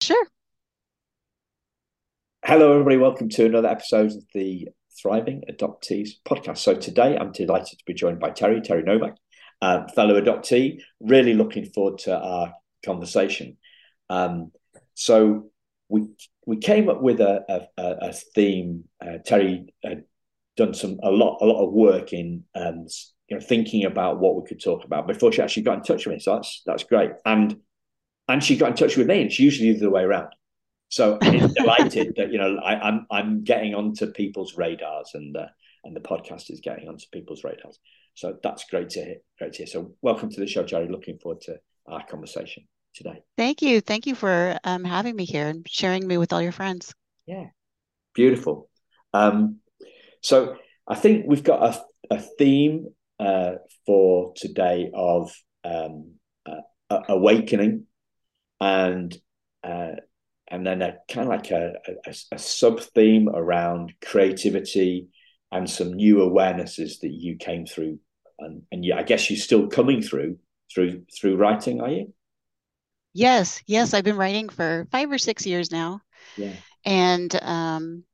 Sure. Hello, everybody. Welcome to another episode of the Thriving Adoptees podcast. So today I'm delighted to be joined by Terry, Terry Novak, uh, fellow adoptee. Really looking forward to our conversation. Um, so we we came up with a a, a theme. Uh, Terry done some a lot a lot of work in um, you know thinking about what we could talk about before she actually got in touch with me. So that's that's great. And and she got in touch with me. And it's usually the other way around. So I'm delighted that you know I, am I'm, I'm getting onto people's radars and uh, and the podcast is getting onto people's radars. So that's great to hear. Great to hear. So welcome to the show, Jerry. Looking forward to our conversation today. Thank you. Thank you for um, having me here and sharing me with all your friends. Yeah, beautiful. Um, so I think we've got a, a theme uh, for today of um, uh, awakening and uh, and then a kind of like a, a, a sub theme around creativity and some new awarenesses that you came through and and yeah, I guess you're still coming through through through writing, are you? Yes, yes, I've been writing for five or six years now. Yeah. And um,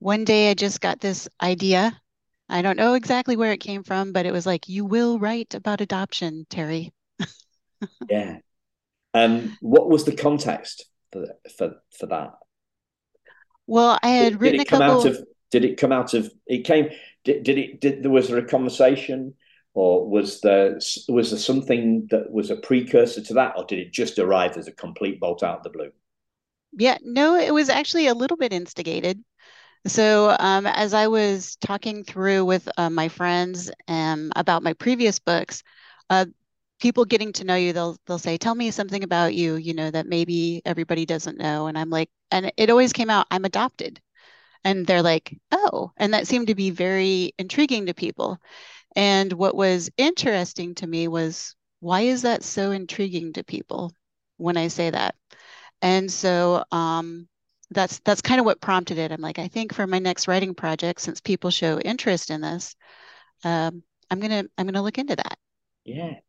one day I just got this idea. I don't know exactly where it came from, but it was like, you will write about adoption, Terry. yeah. Um, what was the context for for for that? Well, I had did, written did a couple. Out of, did it come out of? It came. Did, did it? Did there was there a conversation, or was there was there something that was a precursor to that, or did it just arrive as a complete bolt out of the blue? Yeah, no, it was actually a little bit instigated. So, um, as I was talking through with uh, my friends um, about my previous books, uh, people getting to know you they'll they'll say tell me something about you you know that maybe everybody doesn't know. And i'm like and it always came out i'm adopted. And they're like oh and that seemed to be very intriguing to people. And what was interesting to me was why is that so intriguing to people when i say that? And so um, that's that's kind of what prompted it. I'm like i think for my next writing project since people show interest in this um, i'm gonna i'm gonna look into that. Yeah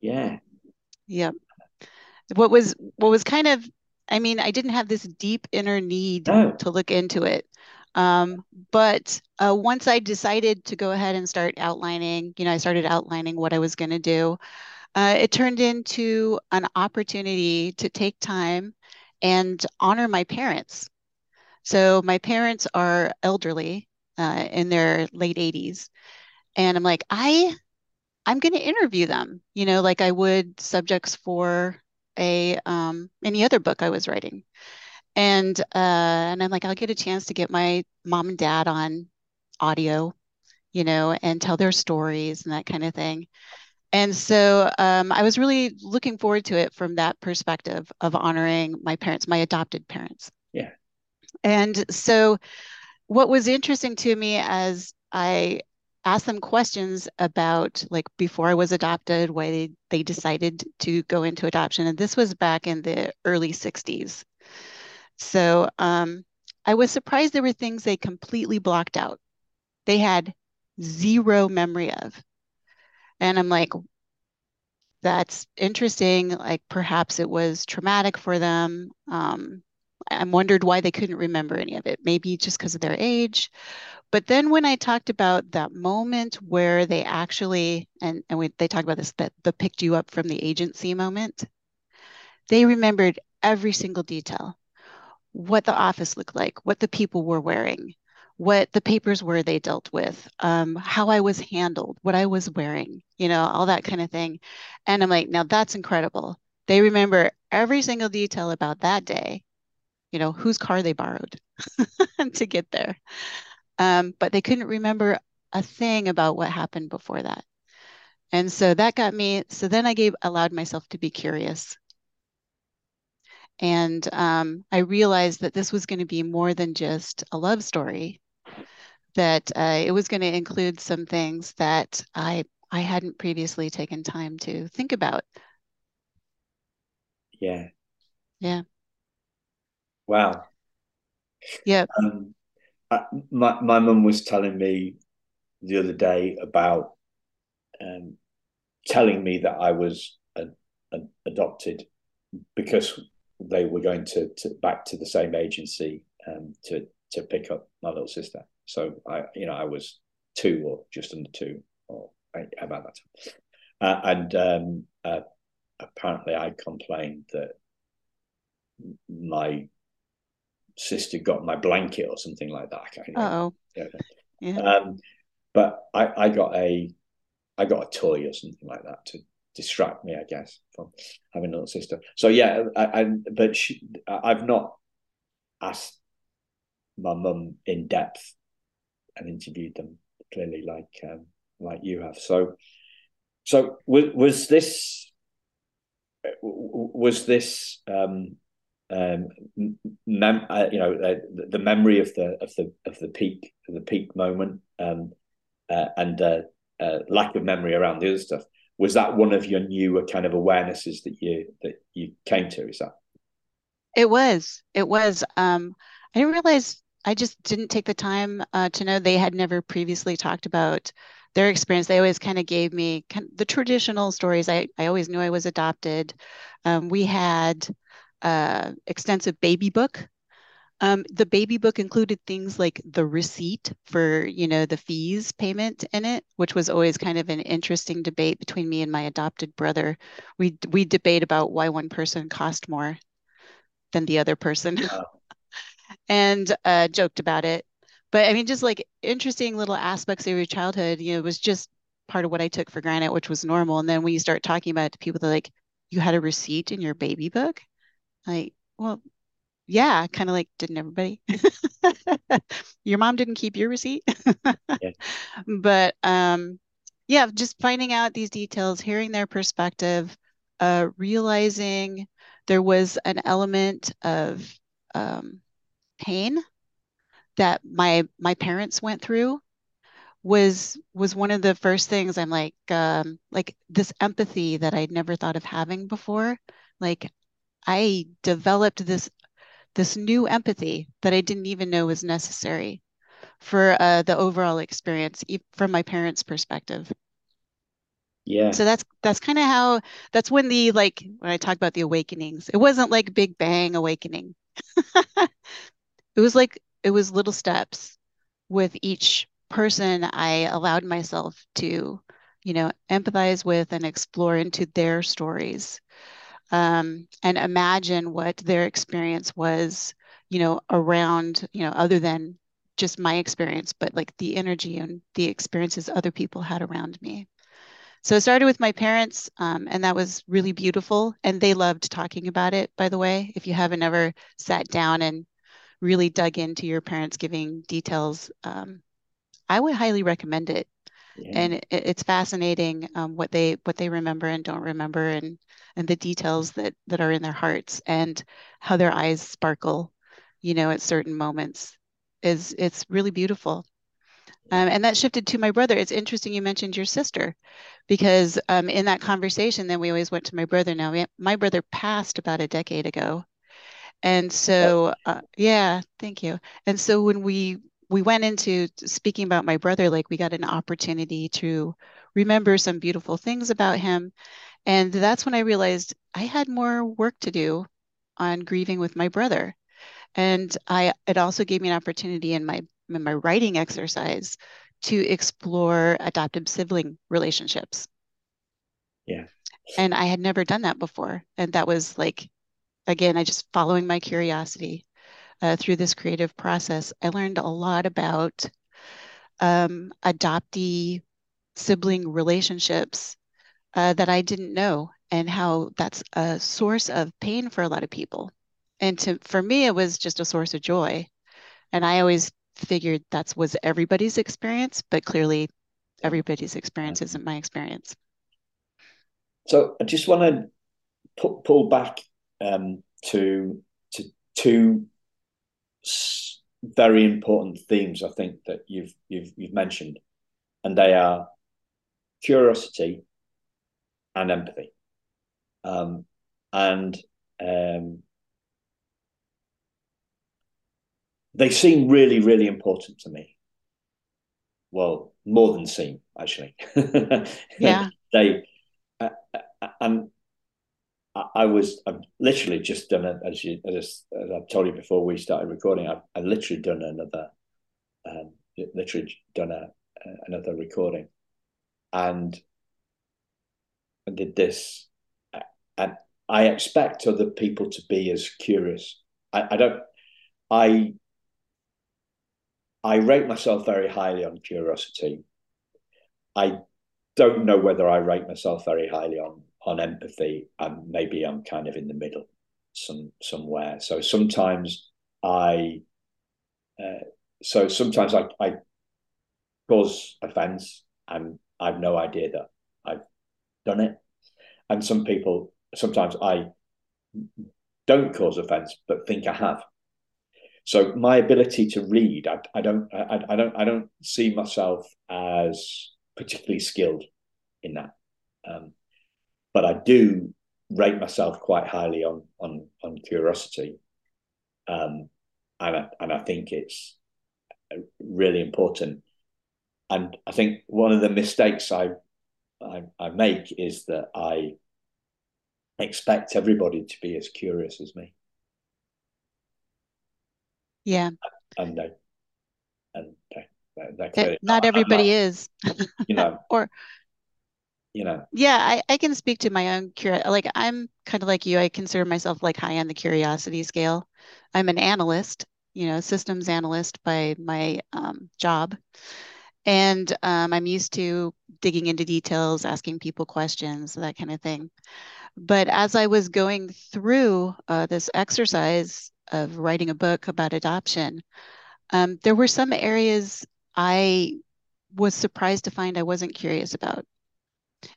yeah. Yeah. What was what was kind of I mean, I didn't have this deep inner need no. to look into it. Um, but uh, once I decided to go ahead and start outlining, you know, I started outlining what I was going to do. Uh, it turned into an opportunity to take time and honor my parents. So my parents are elderly uh, in their late 80s. And I'm like, I I'm going to interview them, you know, like I would subjects for a um, any other book I was writing. And uh, and I'm like, I'll get a chance to get my mom and dad on audio, you know, and tell their stories and that kind of thing. And so um, I was really looking forward to it from that perspective of honoring my parents, my adopted parents. Yeah. And so what was interesting to me as I ask them questions about like before I was adopted, why they, they decided to go into adoption. And this was back in the early 60s. So um, I was surprised there were things they completely blocked out. They had zero memory of. And I'm like, that's interesting. Like perhaps it was traumatic for them. Um, I wondered why they couldn't remember any of it. Maybe just because of their age, but then when I talked about that moment where they actually, and, and we, they talked about this, that the picked you up from the agency moment, they remembered every single detail what the office looked like, what the people were wearing, what the papers were they dealt with, um, how I was handled, what I was wearing, you know, all that kind of thing. And I'm like, now that's incredible. They remember every single detail about that day, you know, whose car they borrowed to get there um, but they couldn't remember a thing about what happened before that. And so that got me. So then I gave allowed myself to be curious. And um, I realized that this was going to be more than just a love story, that uh, it was going to include some things that I I hadn't previously taken time to think about. Yeah. Yeah. Wow. Yeah. Um, my my mum was telling me the other day about um, telling me that I was a, a, adopted because they were going to, to back to the same agency um, to to pick up my little sister. So I, you know, I was two or just under two or about that time. Uh, and um, uh, apparently, I complained that my sister got my blanket or something like that. Oh, yeah. Um, but I, I got a, I got a toy or something like that to distract me, I guess, from having a little sister. So yeah, I, I but she, I've not asked my mum in depth and interviewed them clearly like um, like you have. So so was, was this was this um, um, mem- uh, you know uh, the, memory of the of the of the peak the peak moment um, uh, and uh, uh, lack of memory around the other stuff. Was that one of your newer kind of awarenesses that you that you came to is that? It was. It was um i didn't realize i just didn't take the time uh, to know they had never previously talked about their experience. They always kind of gave me kind of the traditional stories. I i always knew i was adopted. Um, we had uh extensive baby book um, the baby book included things like the receipt for, you know, the fees payment in it, which was always kind of an interesting debate between me and my adopted brother. We we debate about why one person cost more than the other person, and uh, joked about it. But I mean, just like interesting little aspects of your childhood, you know, was just part of what I took for granted, which was normal. And then when you start talking about it to people, they're like, "You had a receipt in your baby book?" Like, well, yeah, kind of like, didn't everybody? your mom didn't keep your receipt. yeah. But um, yeah, just finding out these details, hearing their perspective, uh, realizing there was an element of um, pain that my my parents went through was was one of the first things I'm like um, like this empathy that I'd never thought of having before. Like I developed this this new empathy that I didn't even know was necessary for uh, the overall experience from my parents' perspective. Yeah. So that's that's kind of how that's when the like when I talk about the awakenings, it wasn't like Big Bang awakening. it was like it was little steps with each person I allowed myself to, you know, empathize with and explore into their stories um, and imagine what their experience was, you know, around, you know, other than just my experience, but like the energy and the experiences other people had around me. So it started with my parents, um, and that was really beautiful. And they loved talking about it, by the way. If you haven't ever sat down and really dug into your parents giving details, um, I would highly recommend it. Yeah. And it, it's fascinating um, what they what they remember and don't remember, and and the details that that are in their hearts and how their eyes sparkle you know at certain moments is it's really beautiful. Um, and that shifted to my brother. It's interesting you mentioned your sister because um, in that conversation then we always went to my brother. Now my brother passed about a decade ago. And so uh, yeah thank you. And so when we we went into speaking about my brother like we got an opportunity to remember some beautiful things about him and that's when I realized I had more work to do on grieving with my brother. And I it also gave me an opportunity in my in my writing exercise to explore adoptive sibling relationships. Yeah. And I had never done that before. And that was like, again, I just following my curiosity uh, through this creative process. I learned a lot about um, adoptee sibling relationships uh, that I didn't know and how that's a source of pain for a lot of people. And to for me, it was just a source of joy. And I always figured that was everybody's experience, but clearly everybody's experience isn't my experience. So I just want to pull back um, to to two very important themes I think that you've you've you've mentioned, and they are curiosity and empathy. Um, and um, they seem really, really important to me. Well, more than seem, actually. Yeah. they uh, uh, and I, was I've literally just done it as you as, as I've told you before we started recording. I've, I've literally done another, um, literally done a, another recording, and I did this, and I expect other people to be as curious. I, I don't. I I rate myself very highly on curiosity. I don't know whether I rate myself very highly on on empathy, and maybe I'm kind of in the middle, some somewhere. So sometimes I, uh, so sometimes I, I cause offence, and I've no idea that I've done it. And some people, sometimes I don't cause offence, but think I have. So my ability to read, I, I don't, I, I, don't, I don't see myself as particularly skilled in that. Um, but I do rate myself quite highly on on on curiosity, um, and I, and I think it's really important. And I think one of the mistakes I, I I make is that I expect everybody to be as curious as me. Yeah. And they, and they, they not everybody not, is. you know, or you know. Yeah, I, I can speak to my own curiosity. Like I'm kind of like you. I consider myself like high on the curiosity scale. I'm an analyst, you know, systems analyst by my um, job. And um, I'm used to digging into details, asking people questions, that kind of thing. But as I was going through uh, this exercise of writing a book about adoption, um, there were some areas I was surprised to find I wasn't curious about.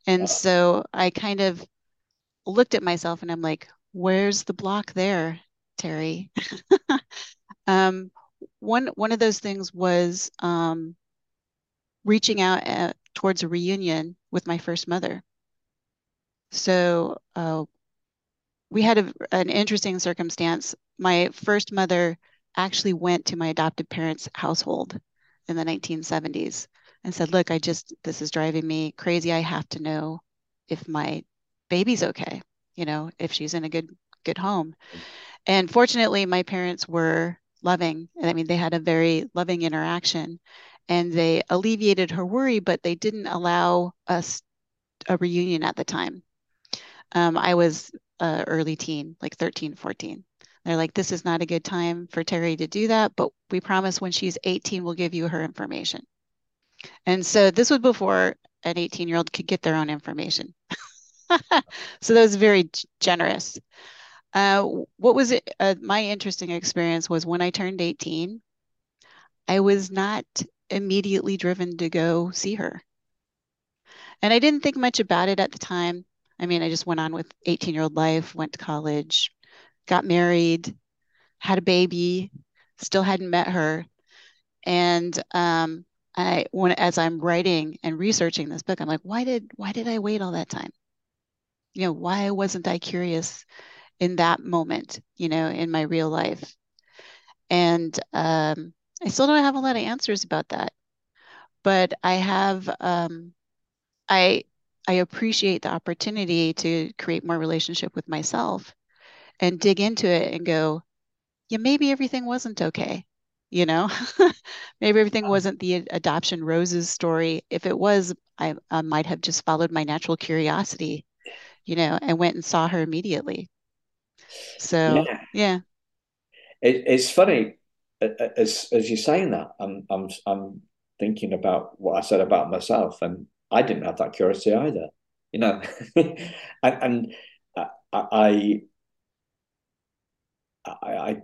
And so I kind of looked at myself and I'm like, where's the block there, Terry? um, one one of those things was um, reaching out at, towards a reunion with my first mother. So uh, we had a, an interesting circumstance. My first mother actually went to my adopted parents' household in the 1970s and said, Look, I just, this is driving me crazy. I have to know if my baby's okay, you know, if she's in a good, good home. And fortunately, my parents were loving. I mean, they had a very loving interaction and they alleviated her worry, but they didn't allow us a reunion at the time. Um, I was uh, early teen, like 13, 14. They're like, this is not a good time for Terry to do that, but we promise when she's 18, we'll give you her information. And so this was before an 18 year old could get their own information. so that was very generous. Uh, what was it? Uh, my interesting experience was when I turned 18, I was not immediately driven to go see her. And I didn't think much about it at the time. I mean, I just went on with 18 year old life, went to college, got married, had a baby, still hadn't met her. And um, I, when as I'm writing and researching this book, I'm like, why did why did I wait all that time? You know, why wasn't I curious in that moment? You know, in my real life, and um, I still don't have a lot of answers about that. But I have, um, I I appreciate the opportunity to create more relationship with myself and dig into it and go, yeah, maybe everything wasn't okay. You know, maybe everything wasn't the adoption roses story. If it was, I, I might have just followed my natural curiosity, you know, and went and saw her immediately. So yeah, yeah. It, it's funny as as you're saying that. I'm I'm I'm thinking about what I said about myself, and I didn't have that curiosity either, you know. and, and I, I, I,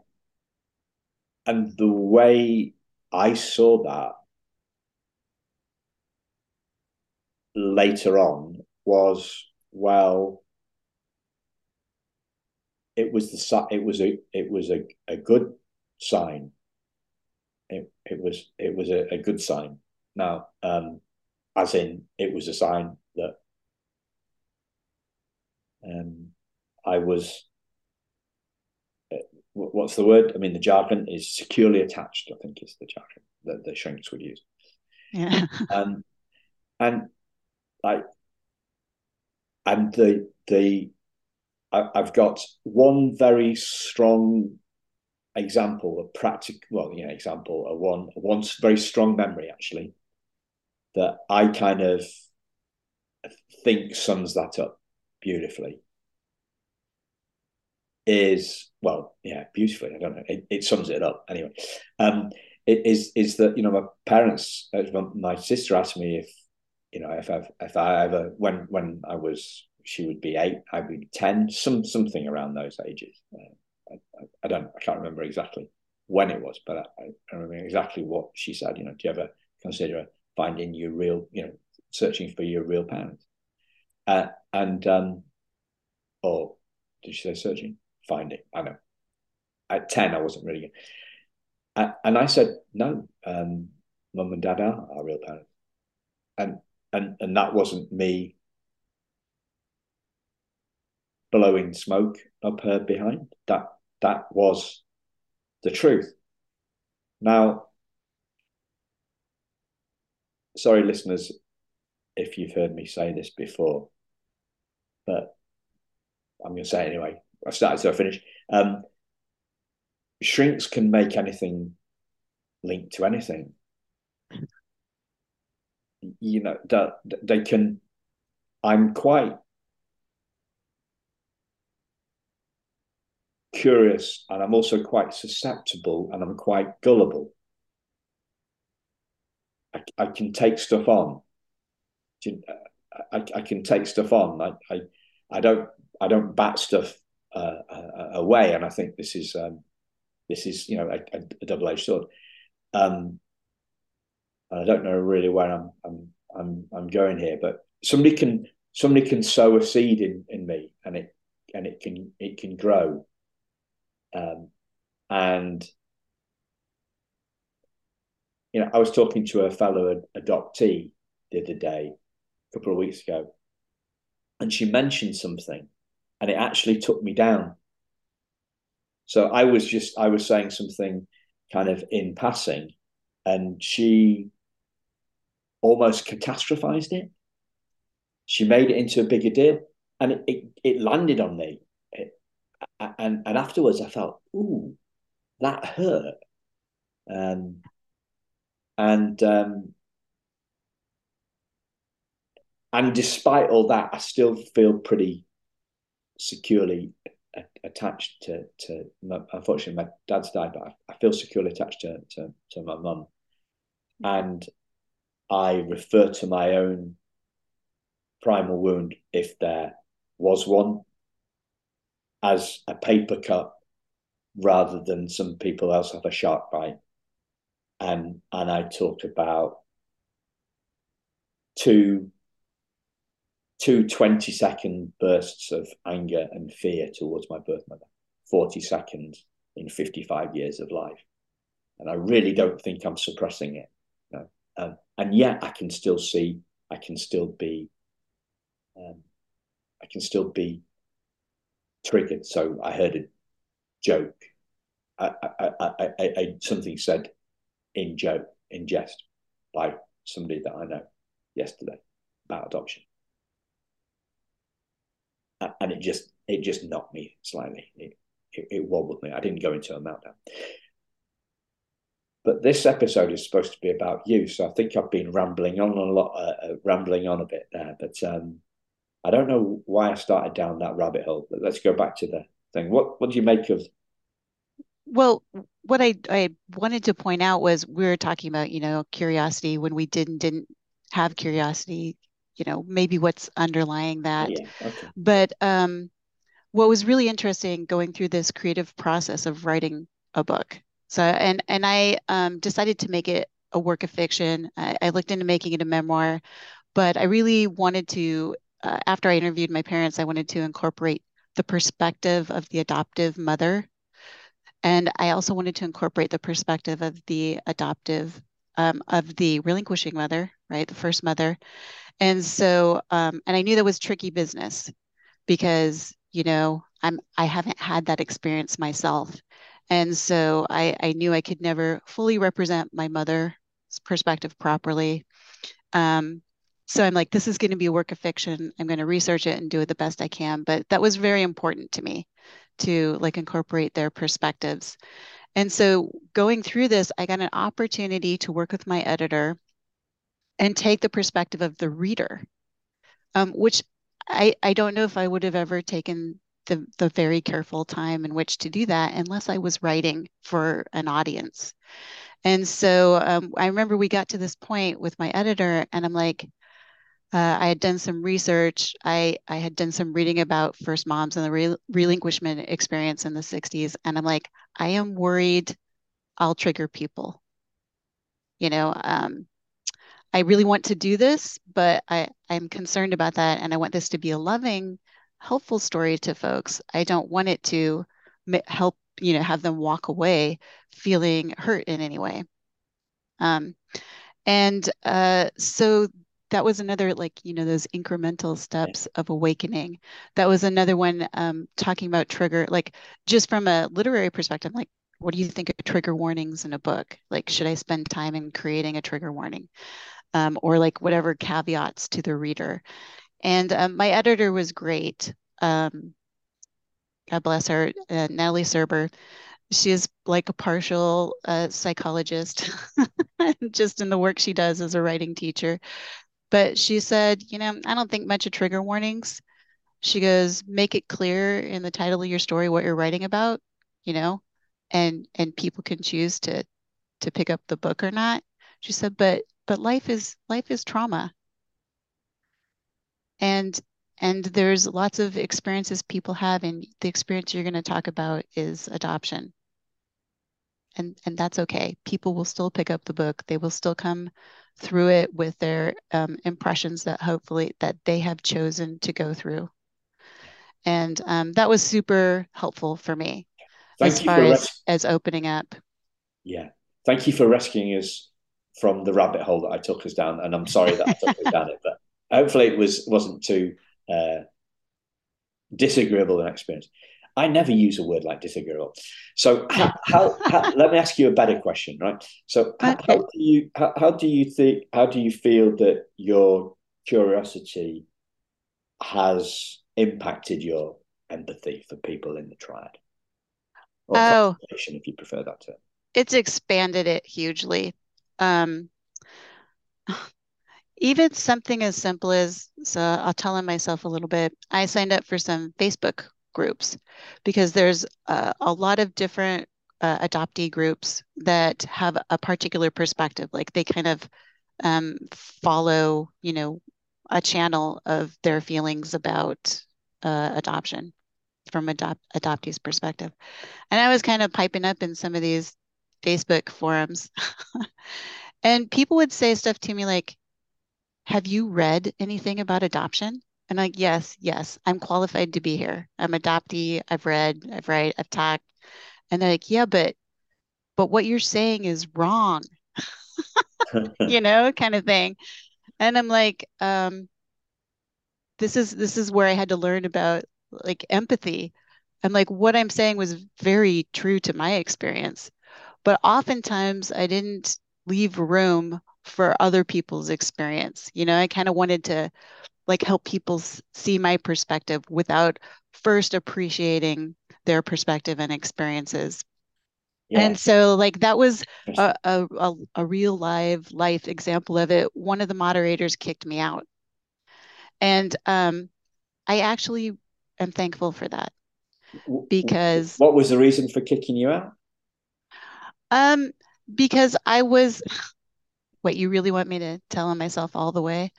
and the way I saw that later on was well it was the it was a it was a, a good sign. It, it was it was a, a good sign. Now um as in it was a sign that um, I was what's the word? I mean, the jargon is securely attached. I think is the jargon that the shrinks would use. Yeah. um, and like, and the the I, I've got one very strong example, a practical, well, you know, example, a one, a one very strong memory actually, that I kind of think sums that up beautifully. Is well, yeah, beautifully. I don't know. It, it sums it up anyway. Um, it is is that you know my parents, uh, my sister asked me if you know if I if I ever when when I was she would be eight, I'd be ten, some something around those ages. Uh, I, I, don't, I can't remember exactly when it was, but I, I remember exactly what she said. You know, do you ever consider finding your real, you know, searching for your real parents? Uh, and um, or did she say searching? Finding. I know. At ten, I wasn't really. Uh, and I said no. Um, Mum and Dad are our real parents, and and and that wasn't me blowing smoke up her behind. That that was the truth. Now, sorry, listeners, if you've heard me say this before, but I'm going to say it anyway. I started, so I finished. Um, shrinks can make anything linked to anything. You know that they can. I'm quite curious and I'm also quite susceptible and I'm quite gullible. I, I can take stuff on. I, I can take stuff on. I, I, I don't I don't bat stuff away, and I think this is um, this is you know a, a double edged sword. Um, I don't know really where I'm I'm I'm I'm going here, but somebody can somebody can sow a seed in in me, and it and it can it can grow, um, and you know, I was talking to a fellow adoptee the other day, a couple of weeks ago, and she mentioned something, and it actually took me down. So I was just I was saying something kind of in passing, and she almost catastrophized it. She made it into a bigger deal, and it it, it landed on me and and afterwards I felt, ooh, that hurt. Um, and um, and despite all that, I still feel pretty securely attached to to. My, unfortunately, my dad's died, but I, I feel securely attached to to, to my mum, mm-hmm. and I refer to my own primal wound if there was one as a paper cut rather than some people else have a shark bite. And and I talk about two two 20 second bursts of anger and fear towards my birth mother, 40 seconds in 55 years of life. And I really don't think I'm suppressing it. You know? um, and yet I can still see, I can still be, um, I can still be triggered. So I heard a joke, I, I, I, I, something said in joke, in jest, by somebody that I know yesterday about adoption, and it just it just knocked me slightly. It, it, it wobbled me. I didn't go into a meltdown. But this episode is supposed to be about you, so I think I've been rambling on a lot, uh, uh, rambling on a bit there. But um, I don't know why I started down that rabbit hole, but let's go back to the thing. What what do you make of? Well, what I I wanted to point out was we were talking about you know curiosity when we didn't didn't have curiosity, you know maybe what's underlying that. Yeah, okay. But um, what was really interesting going through this creative process of writing a book. So and and I um, decided to make it a work of fiction. I, I looked into making it a memoir, but I really wanted to uh, after I interviewed my parents, I wanted to incorporate the perspective of the adoptive mother. And I also wanted to incorporate the perspective of the adoptive, um, of the relinquishing mother, right? The first mother. And so, um, and I knew that was tricky business because, you know, I'm, I haven't had that experience myself. And so I, I knew I could never fully represent my mother's perspective properly. Um, so I'm like, this is going to be a work of fiction. I'm going to research it and do it the best I can. But that was very important to me to like incorporate their perspectives. And so going through this, I got an opportunity to work with my editor and take the perspective of the reader, um, which I, I don't know if I would have ever taken the, the very careful time in which to do that unless I was writing for an audience. And so um, I remember we got to this point with my editor, and I'm like, uh, I had done some research. I, I had done some reading about first moms and the re- relinquishment experience in the 60s. And I'm like, I am worried I'll trigger people. You know, um, I really want to do this, but I, I'm concerned about that. And I want this to be a loving, helpful story to folks. I don't want it to help, you know, have them walk away feeling hurt in any way. Um, and uh, so that was another like you know those incremental steps of awakening. That was another one um, talking about trigger like just from a literary perspective like what do you think of trigger warnings in a book? Like should i spend time in creating a trigger warning? Um, or like whatever caveats to the reader. And um, my editor was great um, god bless her uh, natalie serber. She is like a partial uh, psychologist just in the work she does as a writing teacher but she said, you know, I don't think much of trigger warnings. She goes, make it clear in the title of your story what you're writing about, you know, and and people can choose to to pick up the book or not. She said, but but life is life is trauma. And and there's lots of experiences people have and the experience you're going to talk about is adoption and and that's okay. People will still pick up the book. They will still come through it with their um, impressions that hopefully that they have chosen to go through. And um, that was super helpful for me Thank as far as, res- as opening up. Yeah. Thank you for rescuing us from the rabbit hole that i took us down and i'm sorry that i took us down it but hopefully it was wasn't too uh, disagreeable an experience I never use a word like disagreeable. So how, how, how, let me ask you a better question, right? So how, how do you how, do you think how do you feel that your curiosity has impacted your empathy for people in the triad? Or oh, if you prefer that term. It's expanded it hugely. Um, even something as simple as so I'll tell on myself a little bit. I signed up for some Facebook groups because there's uh, a lot of different uh, adoptee groups that have a particular perspective like they kind of um, follow you know a channel of their feelings about uh, adoption from adopt adoptees perspective. And i was kind of piping up in some of these facebook forums and people would say stuff to me like have you read anything about adoption I'm like, yes, yes, I'm qualified to be here. I'm adoptee. I've read, I've read, I've talked. And they're like, yeah, but but what you're saying is wrong. you know, kind of thing. And I'm like, um, this is this is where I had to learn about like empathy. I'm like, what I'm saying was very true to my experience. But oftentimes I didn't leave room for other people's experience. You know, I kind of wanted to like help people see my perspective without first appreciating their perspective and experiences. Yeah. and so like that was a, a, a, real live life example of it. One of the moderators kicked me out. And um, i actually am thankful for that because what was the reason for kicking you out? Um because i was what you really want me to tell on myself all the way.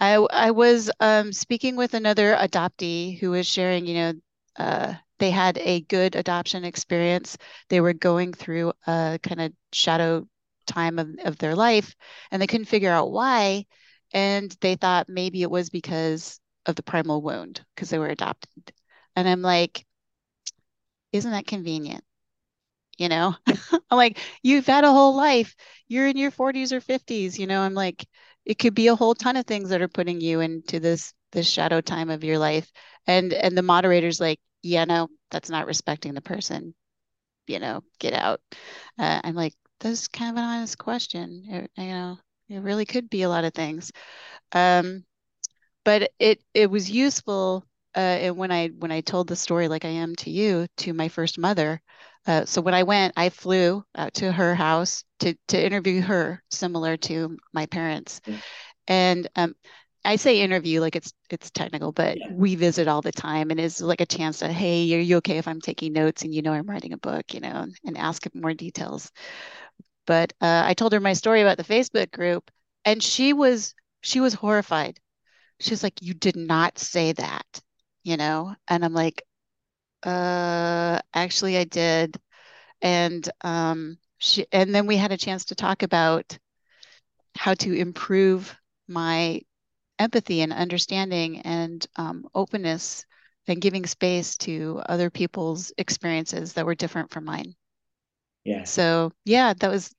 I I was um, speaking with another adoptee who was sharing, you know, uh, they had a good adoption experience. They were going through a kind of shadow time of, of their life and they couldn't figure out why. And they thought maybe it was because of the primal wound because they were adopted. And I'm like, isn't that convenient? You know? I'm like you've had a whole life. You're in your 40s or 50s you know? I'm like it could be a whole ton of things that are putting you into this this shadow time of your life. And and the moderator's like yeah no that's not respecting the person you know get out. Uh, i'm like that's kind of an honest question. You know It really could be a lot of things. Um, but it it was useful uh, and when I when I told the story like I am to you to my first mother. Uh, so when I went, I flew out to her house to to interview her, similar to my parents. Yeah. And um, I say interview like it's it's technical, but yeah. we visit all the time, and it's like a chance to hey, are you okay if I'm taking notes and you know I'm writing a book, you know, and ask more details. But uh, I told her my story about the Facebook group, and she was she was horrified. She's like, "You did not say that," you know, and I'm like, "Uh, actually, I did." And um, she and then we had a chance to talk about how to improve my empathy and understanding and um, openness and giving space to other people's experiences that were different from mine. Yeah. So yeah, that was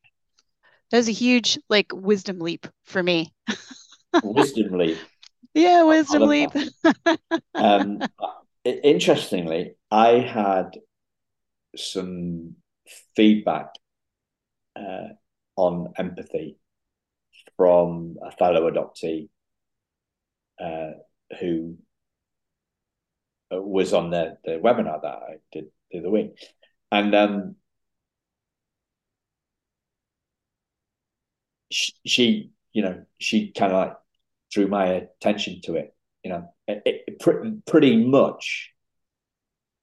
that was a huge like wisdom leap for me. wisdom leap. Yeah, wisdom leap. um, interestingly, I had some feedback uh, on empathy from a fellow adoptee uh, who uh, was on the, the webinar that I did the other week. And um, she, you know, she kind of like drew my attention to it, you know, it, it, pretty much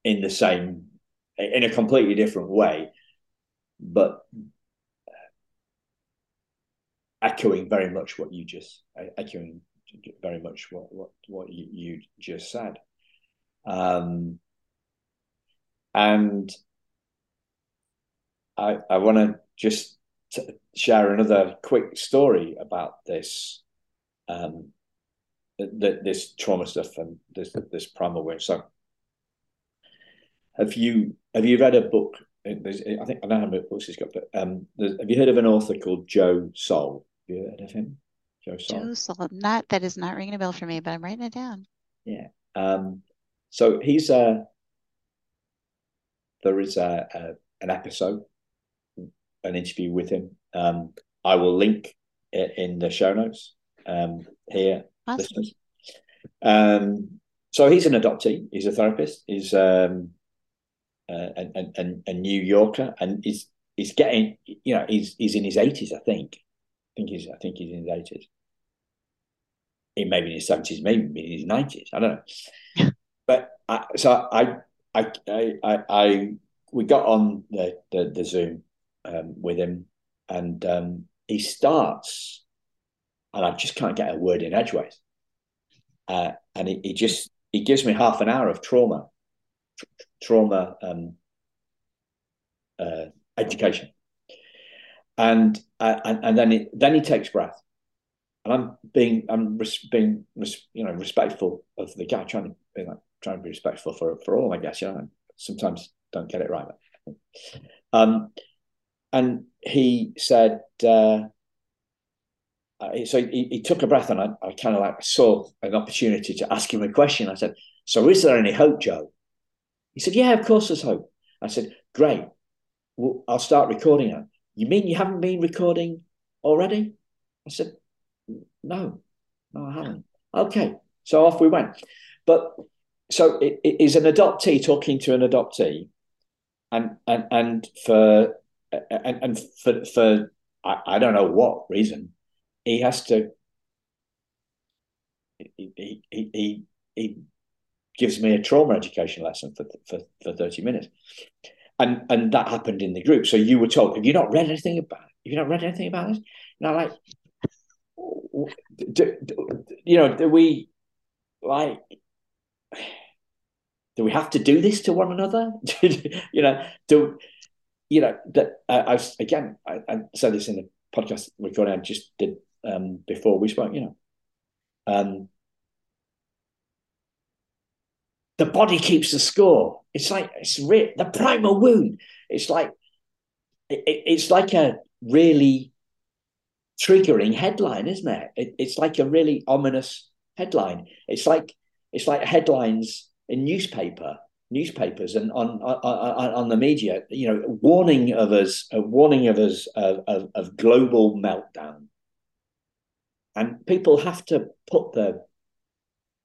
in the same, in a completely different way, but echoing very much what you just echoing very much what what what you, you just said, um, and I I want to just t- share another quick story about this um, th- this trauma stuff and this this primal awareness. So, have you have you read a book? I think I don't know how many books he's got, but um, have you heard of an author called Joe Soll? Have you heard of him? Joe Soll. Joe Soll. Not that is not ringing a bell for me, but I'm writing it down. Yeah. Um, so he's uh there is a, a, an episode, an interview with him. Um, I will link it in the show notes um, here. Awesome. Um, so he's an adoptee. He's a therapist. He's um, uh, a, a, a New Yorker, and he's he's getting you know he's he's in his eighties, I think I think he's I think he's in his eighties. He may be in his seventies, maybe in his nineties. I don't know. but I, so I, I, I, I, I, we got on the the, the Zoom um, with him, and um, he starts, and I just can't get a word in edgeways. Uh, and he, he, just he gives me half an hour of trauma, tra- trauma um, uh, education and uh, and, and then it, then he takes breath, and I'm being I'm res- being res- you know respectful of the guy, trying to be like, trying to be respectful for for all, I guess. You know, sometimes don't get it right. Um, and he said, uh, uh, so he, he, took a breath, and I, I kind of like saw an opportunity to ask him a question. I said, "So is there any hope, Joe?" He said, "Yeah, of course there's hope." I said, "Great, well, I'll start recording it." You mean you haven't been recording already? I said, No, no, I haven't. Okay. So off we went. But so it, it is an adoptee talking to an adoptee, and and and for and, and for for I, I don't know what reason he has to he, he, he, he gives me a trauma education lesson for, for, for 30 minutes and and that happened in the group. So you were told, have you not read anything about? It? Have you not read anything about this? Now, like, do, do, you know, do we like? Do we have to do this to one another? you know, do you know that uh, I was again? I, I, said this in the podcast recording I just did um, before we spoke. You know, um, the body keeps the score. It's like it's re- the primal wound. It's like it, it's like a really triggering headline, isn't it? it? It's like a really ominous headline. It's like it's like headlines in newspaper newspapers and on on, on the media, you know, warning of us, uh, warning of us of, of, of global meltdown, and people have to put the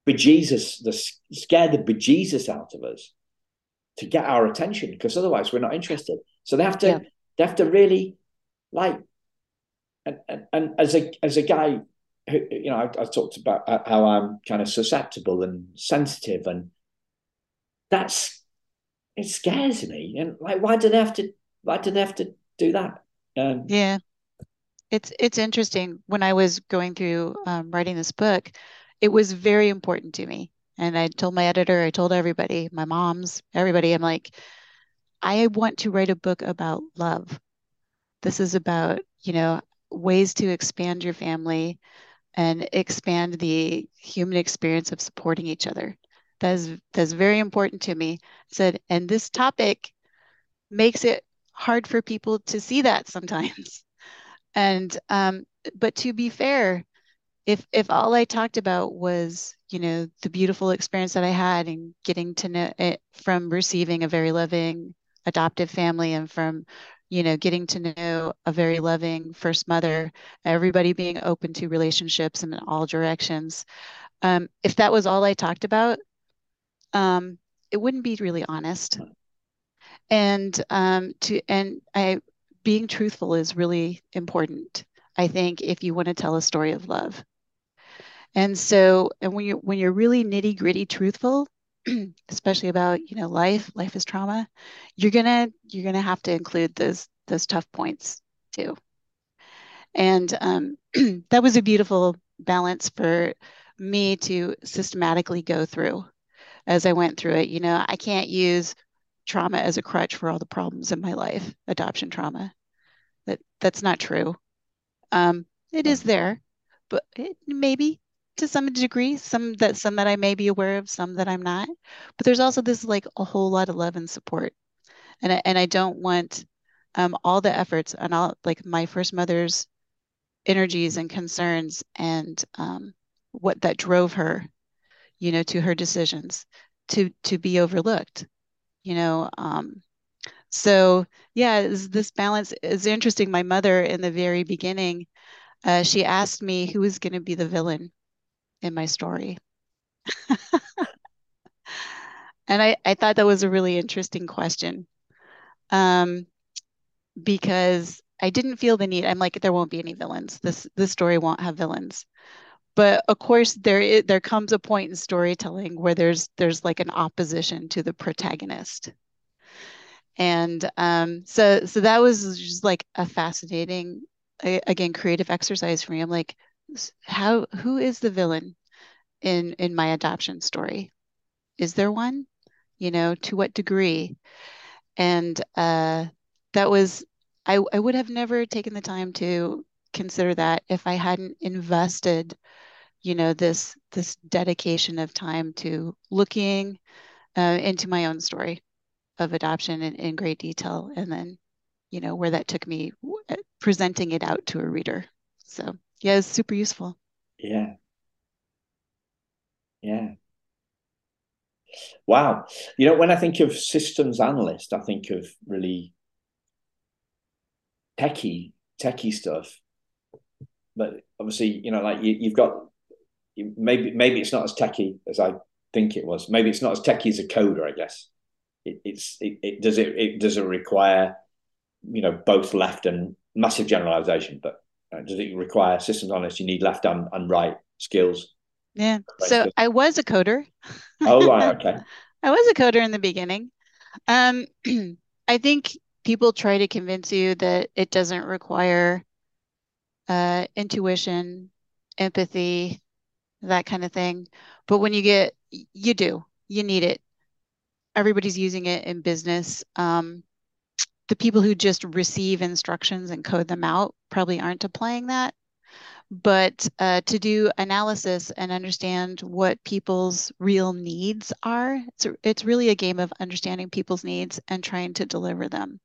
bejesus, the scare the bejesus out of us to get our attention, because otherwise we're not interested. So they have to, yeah. they have to really like, and, and, and as a as a guy who, you know, I, I talked about how I'm kind of susceptible and sensitive, and that's it scares me. And like, why do they have to? Why do they have to do that? Um, yeah, it's it's interesting. When I was going through um, writing this book, it was very important to me, and I told my editor, I told everybody, my moms, everybody, I'm like, I want to write a book about love. This is about you know ways to expand your family and expand the human experience of supporting each other. That's that's very important to me. I said, and this topic makes it hard for people to see that sometimes. And um, but to be fair, if if all I talked about was you know the beautiful experience that I had and getting to know it from receiving a very loving adoptive family and from you know getting to know a very loving first mother everybody being open to relationships in all directions. Um, if that was all i talked about um, it wouldn't be really honest. And um, to and i being truthful is really important i think if you want to tell a story of love and so and when you're when you're really nitty gritty truthful especially about you know life life is trauma you're gonna you're gonna have to include those those tough points too. And um, that was a beautiful balance for me to systematically go through as i went through it. You know i can't use trauma as a crutch for all the problems in my life adoption trauma. That that's not true. Um, it is there but it, maybe to some degree, some that some that I may be aware of, some that I'm not. But there's also this like a whole lot of love and support, and I, and I don't want um, all the efforts and all like my first mother's energies and concerns and um, what that drove her, you know, to her decisions to to be overlooked, you know. Um, so yeah, this balance is interesting. My mother in the very beginning, uh, she asked me who was going to be the villain in my story. and I, I thought that was a really interesting question um, because I didn't feel the need. I'm like, there won't be any villains. This this story won't have villains. But of course, there there comes a point in storytelling where there's there's like an opposition to the protagonist, and um, so so that was just like a fascinating, again, creative exercise for me. I'm like, how who is the villain in in my adoption story? Is there one? You know to what degree? And uh that was i i would have never taken the time to consider that if i hadn't invested you know this this dedication of time to looking uh, into my own story of adoption in, in great detail and then you know where that took me presenting it out to a reader. So yeah, it's super useful. Yeah. Yeah. Wow. You know, when I think of systems analyst, I think of really techie, techie stuff. But obviously, you know, like you, you've got maybe maybe it's not as techie as I think it was. Maybe it's not as techie as a coder, I guess. It, it's it, it does it it does it require you know both left and massive generalization, but does it require systems analyst? You need left and, and right skills. Yeah. So I was a coder. Oh right, okay. I was a coder in the beginning. Um, I think people try to convince you that it doesn't require uh, intuition, empathy, that kind of thing. But when you get, you do, you need it. Everybody's using it in business. Um, the people who just receive instructions and code them out probably aren't applying that. But uh, to do analysis and understand what people's real needs are, it's, it's really a game of understanding people's needs and trying to deliver them.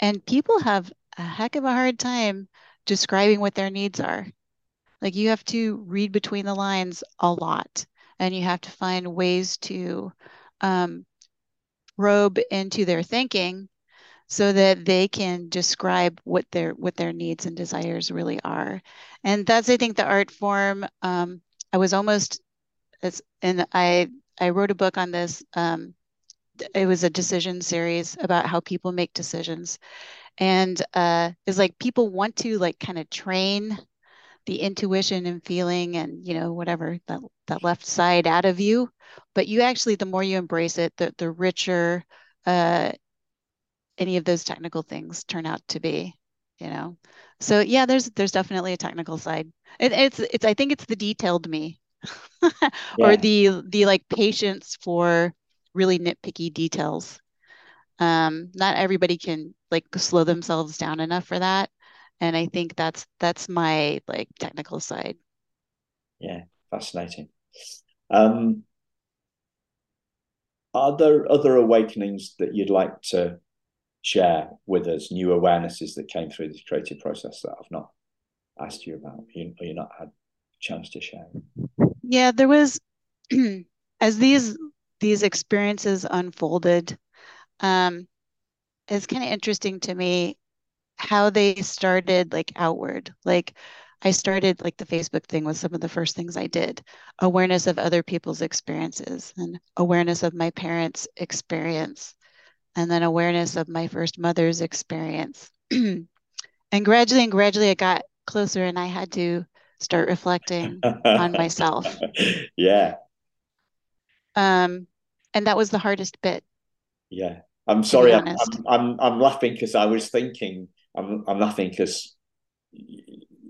And people have a heck of a hard time describing what their needs are. Like you have to read between the lines a lot, and you have to find ways to um, probe into their thinking so that they can describe what their what their needs and desires really are. And that's i think the art form. Um, i was almost as and i i wrote a book on this um, it was a decision series about how people make decisions. And uh is like people want to like kind of train the intuition and feeling and you know whatever that that left side out of you. But you actually the more you embrace it the the richer uh any of those technical things turn out to be you know? So yeah there's there's definitely a technical side. It, it's it's i think it's the detailed me yeah. or the the like patience for really nitpicky details. Um not everybody can like slow themselves down enough for that. And i think that's that's my like technical side. Yeah fascinating. Um are there other awakenings that you'd like to share with us new awarenesses that came through this creative process that I've not asked you about, you, or you not had a chance to share? Yeah, there was as these these experiences unfolded. Um, it's kind of interesting to me how they started like outward. Like I started like the Facebook thing was some of the first things I did. Awareness of other people's experiences and awareness of my parents' experience and then awareness of my first mother's experience. and gradually and gradually I got closer and I had to start reflecting on myself. Yeah. Um and that was the hardest bit. Yeah. I'm sorry I'm, I'm, I'm I'm laughing because I was thinking I'm I'm laughing because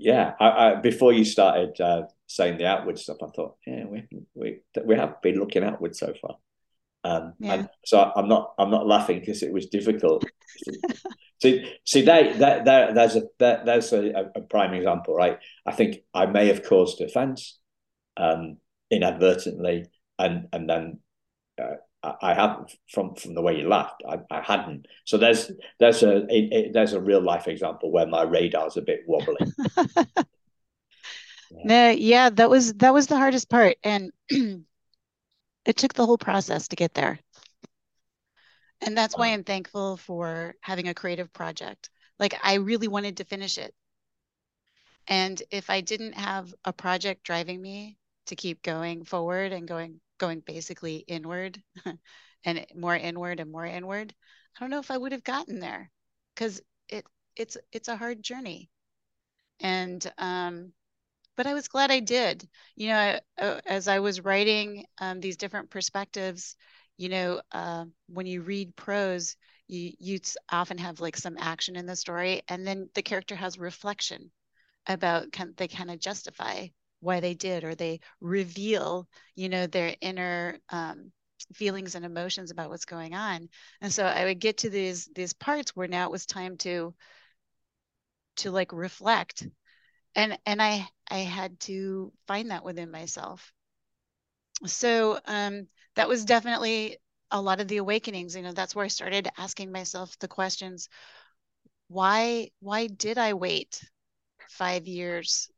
yeah, I, I, before you started uh, saying the outward stuff, I thought, yeah, we we we have been looking outward so far. Um, yeah. And so I'm not I'm not laughing because it was difficult. see, see, that that that there's a that, there's a, a, prime example, right? I think I may have caused offence um, inadvertently, and and then uh, I haven't from from the way you laughed. I, I hadn't. So there's there's a it, there's a real life example where my radar's a bit wobbly. yeah. No, yeah, that was that was the hardest part, and it took the whole process to get there. And that's why I'm thankful for having a creative project. Like I really wanted to finish it. And if I didn't have a project driving me to keep going forward and going going basically inward and more inward and more inward, I don't know if I would have gotten there because it it's it's a hard journey. And um but I was glad I did. You know, uh, as I was writing um, these different perspectives, you know, uh, when you read prose, you you often have like some action in the story, and then the character has reflection about can they kind of justify why they did, or they reveal, you know, their inner um, feelings and emotions about what's going on. And so I would get to these these parts where now it was time to to like reflect and and i i had to find that within myself. So um that was definitely a lot of the awakenings you know that's where i started asking myself the questions why why did i wait five years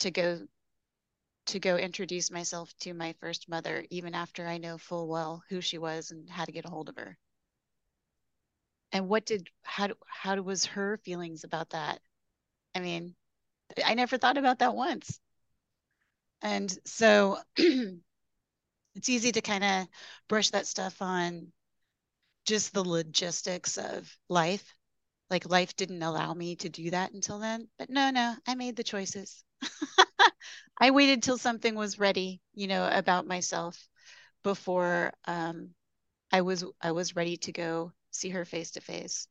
to go to go introduce myself to my first mother even after i know full well who she was and how to get a hold of her? And what did how how was her feelings about that? I mean I never thought about that once. And so it's easy to kind of brush that stuff on just the logistics of life. Like life didn't allow me to do that until then. But no, no, I made the choices. I waited till something was ready, you know, about myself before um, I was I was ready to go see her face to face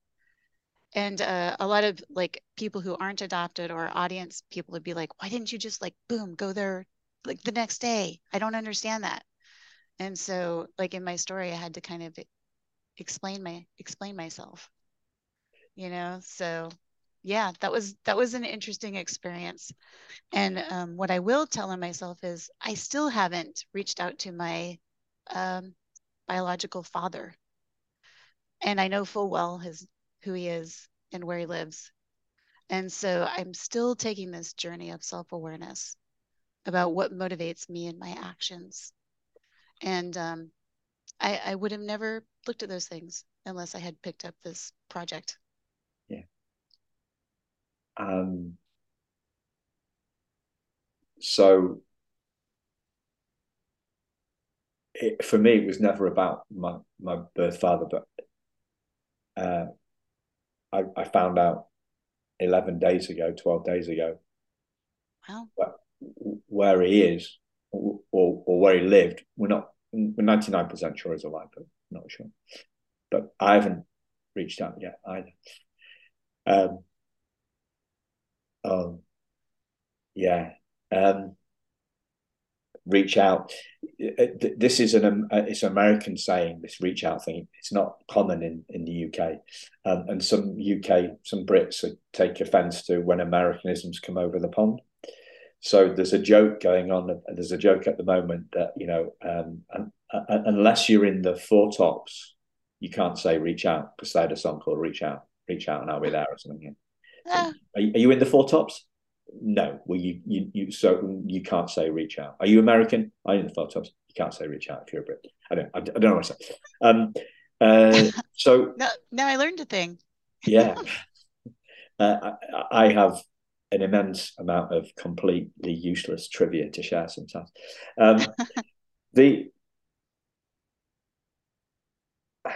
and uh, a lot of like people who aren't adopted or audience people would be like why didn't you just like boom go there like the next day? I don't understand that. And so like in my story i had to kind of explain my explain myself you know? So yeah that was that was an interesting experience. And um, what i will tell myself is i still haven't reached out to my um, biological father. And i know full well his who he is and where he lives. And so I'm still taking this journey of self awareness about what motivates me and my actions. And um, I, I would have never looked at those things unless I had picked up this project. Yeah. Um, so it, for me, it was never about my, my birth father, but uh, I, I found out 11 days ago, 12 days ago, wow. where he is or, or, or where he lived. We're not, we're 99% sure he's alive, but not sure. But I haven't reached out yet either. Um, um, yeah. Um, reach out. This is an um, uh, it's an American saying. This reach out thing. It's not common in in the UK, um, and some UK some Brits take offence to when Americanisms come over the pond. So there's a joke going on. There's a joke at the moment that you know, um, unless you're in the four tops, you can't say reach out because they had a song called "Reach Out." Reach out, and I'll be there or something. Yeah. Are, are you in the four tops? No, well, you, you, you, so you can't say reach out. Are you American? You in the photos? You can't say reach out if you're a Brit. I don't, I, I don't know what I say. Um, uh, so now, now I learned a thing. yeah. Uh, I, I, have an immense amount of completely useless trivia to share sometimes. Um, the, uh,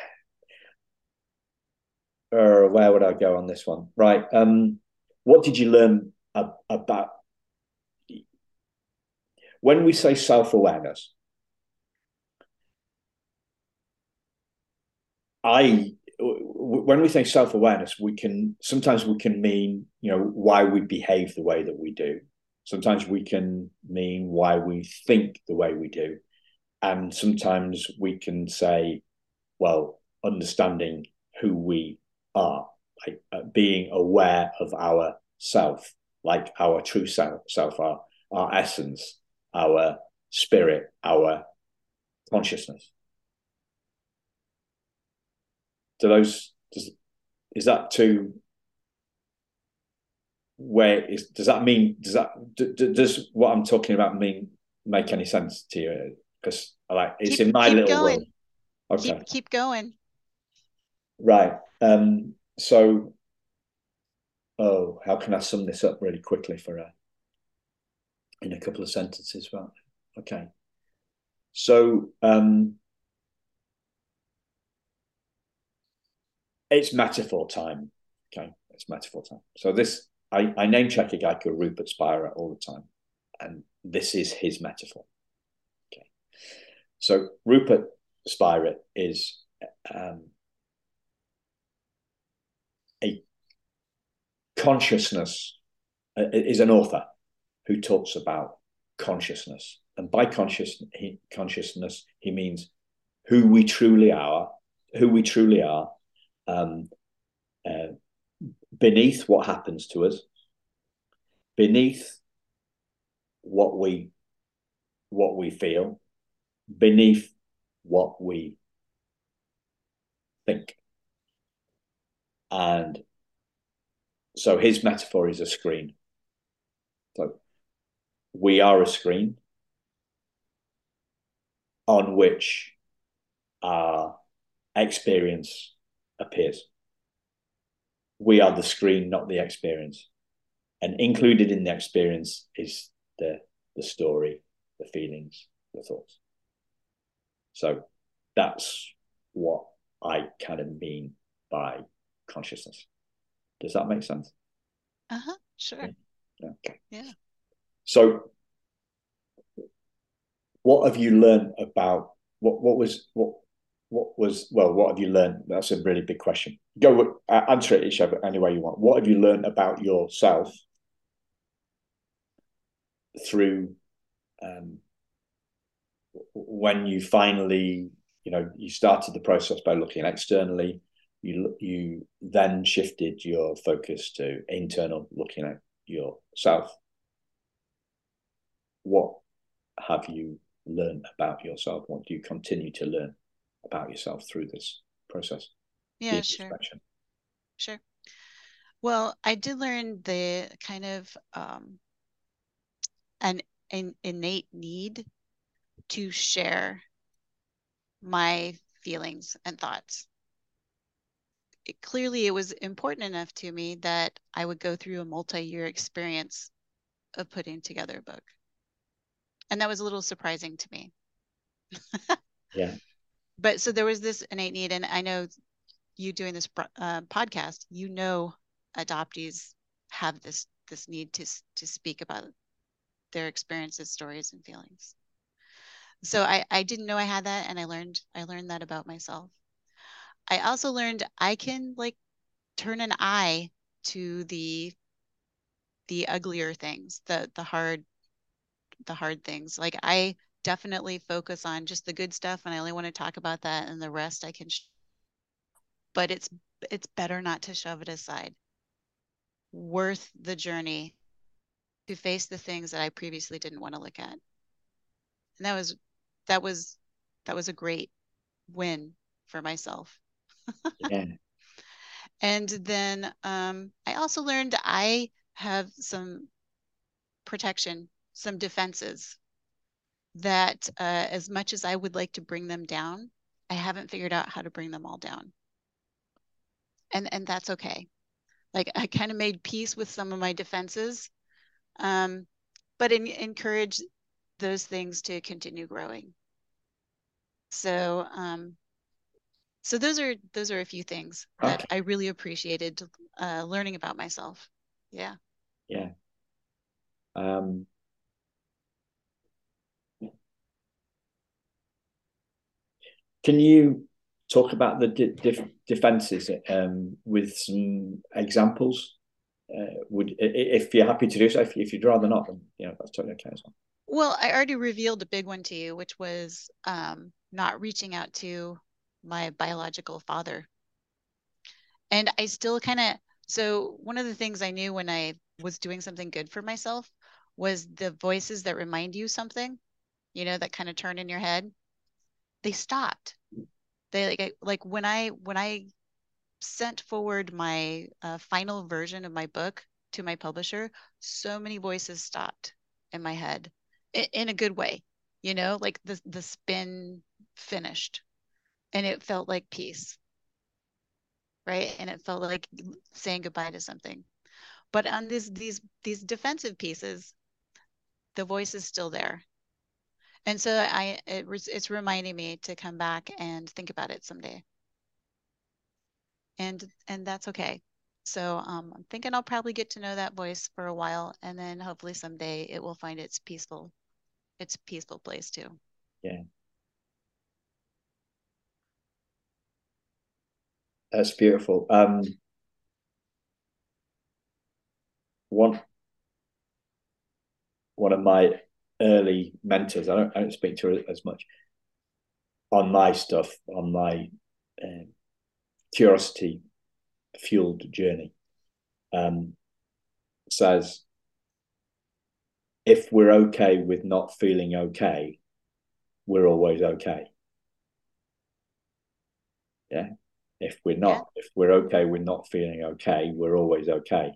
where would I go on this one? Right. Um, what did you learn about when we say self-awareness i when we say self-awareness we can sometimes we can mean you know why we behave the way that we do. Sometimes we can mean why we think the way we do. And sometimes we can say well understanding who we are like uh, being aware of our self like our true self, self our, our essence, our spirit, our consciousness. Do those does is that too where is does that mean does that do, does what I'm talking about mean make any sense to you? Because I like it's keep, in my little going. world. Okay. Keep keep going. Right. Um so oh, how can I sum this up really quickly for a in a couple of sentences? Well, okay. So um, it's metaphor time. Okay, it's metaphor time. So this I, I name check a guy called Rupert Spira all the time, and this is his metaphor. Okay, so Rupert Spira is um, a consciousness uh, is an author who talks about consciousness. And by conscious, he, consciousness, he means who we truly are, who we truly are, um, uh, beneath what happens to us, beneath what we what we feel, beneath what we think. And so his metaphor is a screen. So we are a screen on which our experience appears. We are the screen, not the experience. And included in the experience is the the story, the feelings, the thoughts. So that's what I kind of mean by consciousness. Does that make sense? Uh huh. Sure. Yeah. Okay. Yeah. So, what have you learned about what? What was what? What was well? What have you learned? That's a really big question. Go uh, answer it each other any way you want. What have you learned about yourself through um, when you finally, you know, you started the process by looking externally you you then shifted your focus to internal, looking at yourself. What have you learned about yourself? What do you continue to learn about yourself through this process? Yeah, sure. Sure. Well, I did learn the kind of um, an, an innate need to share my feelings and thoughts it, clearly it was important enough to me that I would go through a multi-year experience of putting together a book. And that was a little surprising to me. yeah. But so there was this innate need, and I know you doing this uh, podcast, you know, adoptees have this this need to to speak about their experiences, stories, and feelings. So I I didn't know I had that, and I learned I learned that about myself. I also learned I can like turn an eye to the the uglier things, the the hard the hard things. Like I definitely focus on just the good stuff and I only want to talk about that and the rest I can but it's it's better not to shove it aside. Worth the journey to face the things that I previously didn't want to look at. And that was that was that was a great win for myself yeah. And then um, I also learned I have some protection, some defenses that uh, as much as I would like to bring them down, I haven't figured out how to bring them all down. And and that's okay. Like I kind of made peace with some of my defenses, um, but in, encourage those things to continue growing. So um, so those are those are a few things that okay. I really appreciated uh, learning about myself. Yeah. Yeah. Um, can you talk about the dif defenses um, with some examples? Uh, would if you're happy to do so, if, if you'd rather not, then you know that's totally okay as well. Well, I already revealed a big one to you, which was um, not reaching out to my biological father. And I still kind of, so one of the things I knew when I was doing something good for myself was the voices that remind you something, you know, that kind of turn in your head. They stopped. They like, I, like when I, when I sent forward my uh, final version of my book to my publisher, so many voices stopped in my head in, in a good way, you know, like the, the spin finished and it felt like peace right? And it felt like saying goodbye to something. But on these these these defensive pieces the voice is still there. And so i it, it's reminding me to come back and think about it someday. And and that's okay. So um, i'm thinking i'll probably get to know that voice for a while and then hopefully someday it will find its peaceful its peaceful place too. Yeah That's beautiful. Um, one one of my early mentors. I don't I don't speak to her as much on my stuff on my um, curiosity fueled journey. Um, says if we're okay with not feeling okay, we're always okay. Yeah. If we're not, yeah. if we're okay, we're not feeling okay, we're always okay.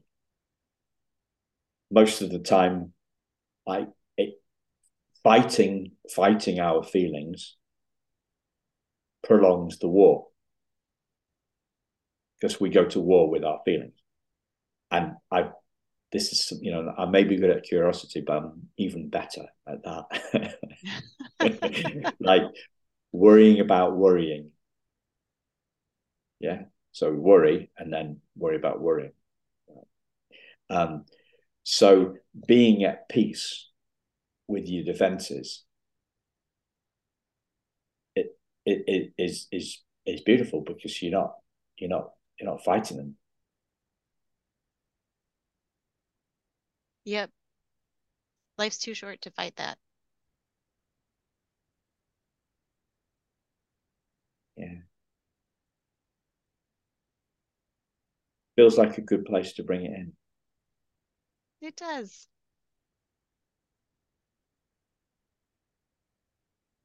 Most of the time, I it, fighting fighting our feelings prolongs the war because we go to war with our feelings. And I this is you know I may be good at curiosity, but I'm even better at that. like worrying about worrying yeah. So worry and then worry about worrying. Um, so being at peace with your defenses, it, it, it is is is beautiful because you're not you're not you're not fighting them. Yep. Life's too short to fight that. Yeah. Feels like a good place to bring it in. It does.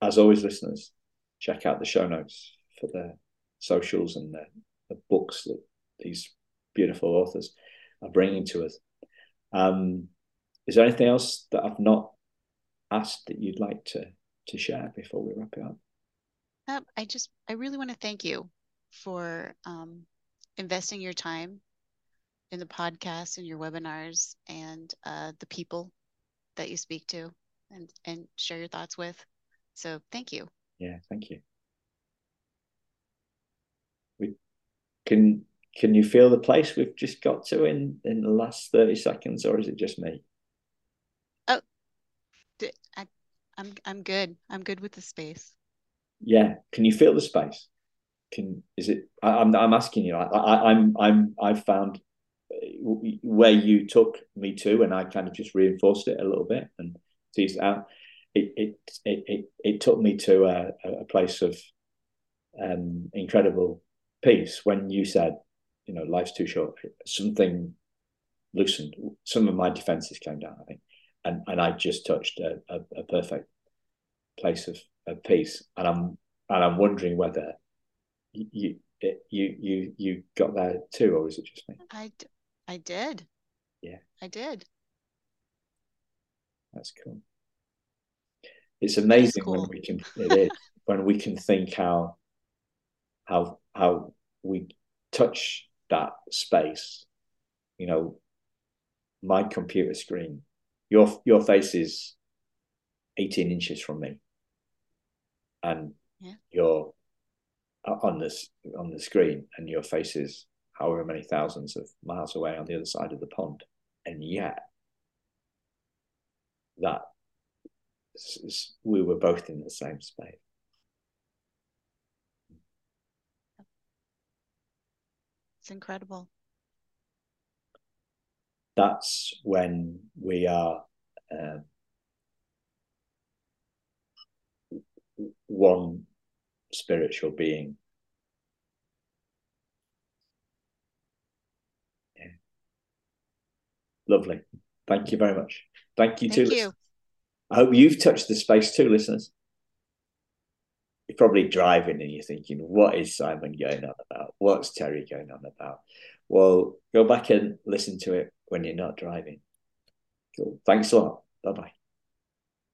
As always, listeners, check out the show notes for the socials and the, the books that these beautiful authors are bringing to us. Um, is there anything else that I've not asked that you'd like to to share before we wrap it up? Um, I just I really want to thank you for um, investing your time in the podcast and your webinars and uh, the people that you speak to and and share your thoughts with. So thank you. Yeah, thank you. We can can you feel the place we've just got to in in the last 30 seconds or is it just me? Oh I I'm I'm good. I'm good with the space. Yeah. Can you feel the space? Can is it I, am I'm, I'm asking you, I, I I'm I'm I've found where you took me to and I kind of just reinforced it a little bit and teased out it it it it, it took me to a, a place of um, incredible peace when you said, you know, life's too short. Something loosened. Some of my defenses came down, I think, and and I just touched a, a, a perfect place of, of peace. And I'm and I'm wondering whether you you you you got there too, or is it just me? I I did. Yeah, I did. That's cool it's amazing cool. when we can it is when we can think how how how we touch that space you know my computer screen your your face is 18 inches from me and yeah. you're on this on the screen and your face is however many thousands of miles away on the other side of the pond and yet that we were both in the same space. It's incredible. That's when we are uh, one spiritual being. Yeah. Lovely. Thank you very much. Thank you Thank too. You. I hope you've touched the space too, listeners. You're probably driving and you're thinking, what is Simon going on about? What's Terry going on about? Well, go back and listen to it when you're not driving. Cool. Thanks a lot. Bye bye.